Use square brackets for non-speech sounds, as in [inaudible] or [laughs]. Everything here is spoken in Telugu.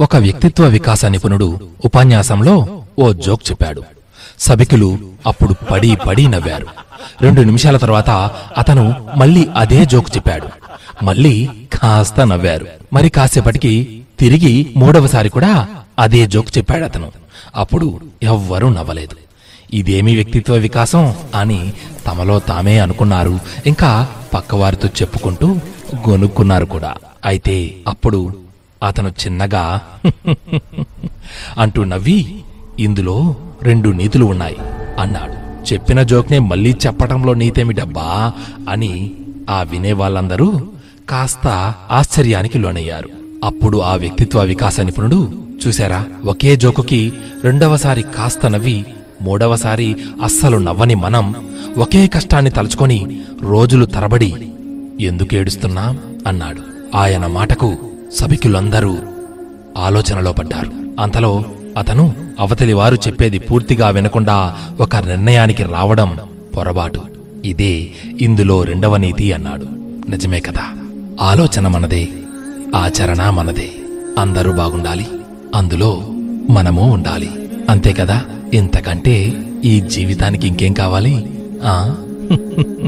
ఒక వ్యక్తిత్వ వికాస నిపుణుడు ఉపన్యాసంలో ఓ జోక్ చెప్పాడు. సభికులు అప్పుడు పడి పడి నవ్వారు. రెండు నిమిషాల తర్వాత అతను మళ్ళీ అదే జోక్ చెప్పాడు. మళ్ళీ కాస్త నవ్వారు. మరి కాసేపటికి తిరిగి మూడవసారి కూడా అదే జోక్ చెప్పాడు అతను. అప్పుడు ఎవ్వరూ నవ్వలేదు. ఇదేమి వ్యక్తిత్వ వికాసం అని తమలో తామే అనుకున్నారు. ఇంకా పక్కవారితో చెప్పుకుంటూ గొనుక్కున్నారు కూడా. అయితే అప్పుడు అతను చిన్నగా అంటూ నవ్వి ఇందులో రెండు నీతులు ఉన్నాయి అన్నాడు. చెప్పిన జోక్నే మళ్ళీ చెప్పటంలో నీతేమిటబ్బా అని ఆ వినే వాళ్ళందరూ కాస్త ఆశ్చర్యానికి లోనయ్యారు. అప్పుడు ఆ వ్యక్తిత్వ వికాస నిపుణుడు చూశారా ఒకే జోకుకి రెండవసారి కాస్త నవ్వి మూడవసారి అస్సలు నవ్వని మనం ఒకే కష్టాన్ని తలుచుకొని రోజులు తరబడి ఎందుకేడుస్తున్నాం అన్నాడు. ఆయన మాటకు సభికులందరూ ఆలోచనలో పడ్డారు. అంతలో అతను అవతలి వారు చెప్పేది పూర్తిగా వినకుండా ఒక నిర్ణయానికి రావడం పొరపాటు. ఇదే ఇందులో రెండవ నీతి అన్నాడు. నిజమే కదా? ఆలోచన మనదే ఆచరణ మనదే. అందరూ బాగుండాలి. అందులో మనము ఉండాలి. అంతే కదా? ఇంతకంటే ఈ జీవితానికి ఇంకేం కావాలి? ఆ? [laughs]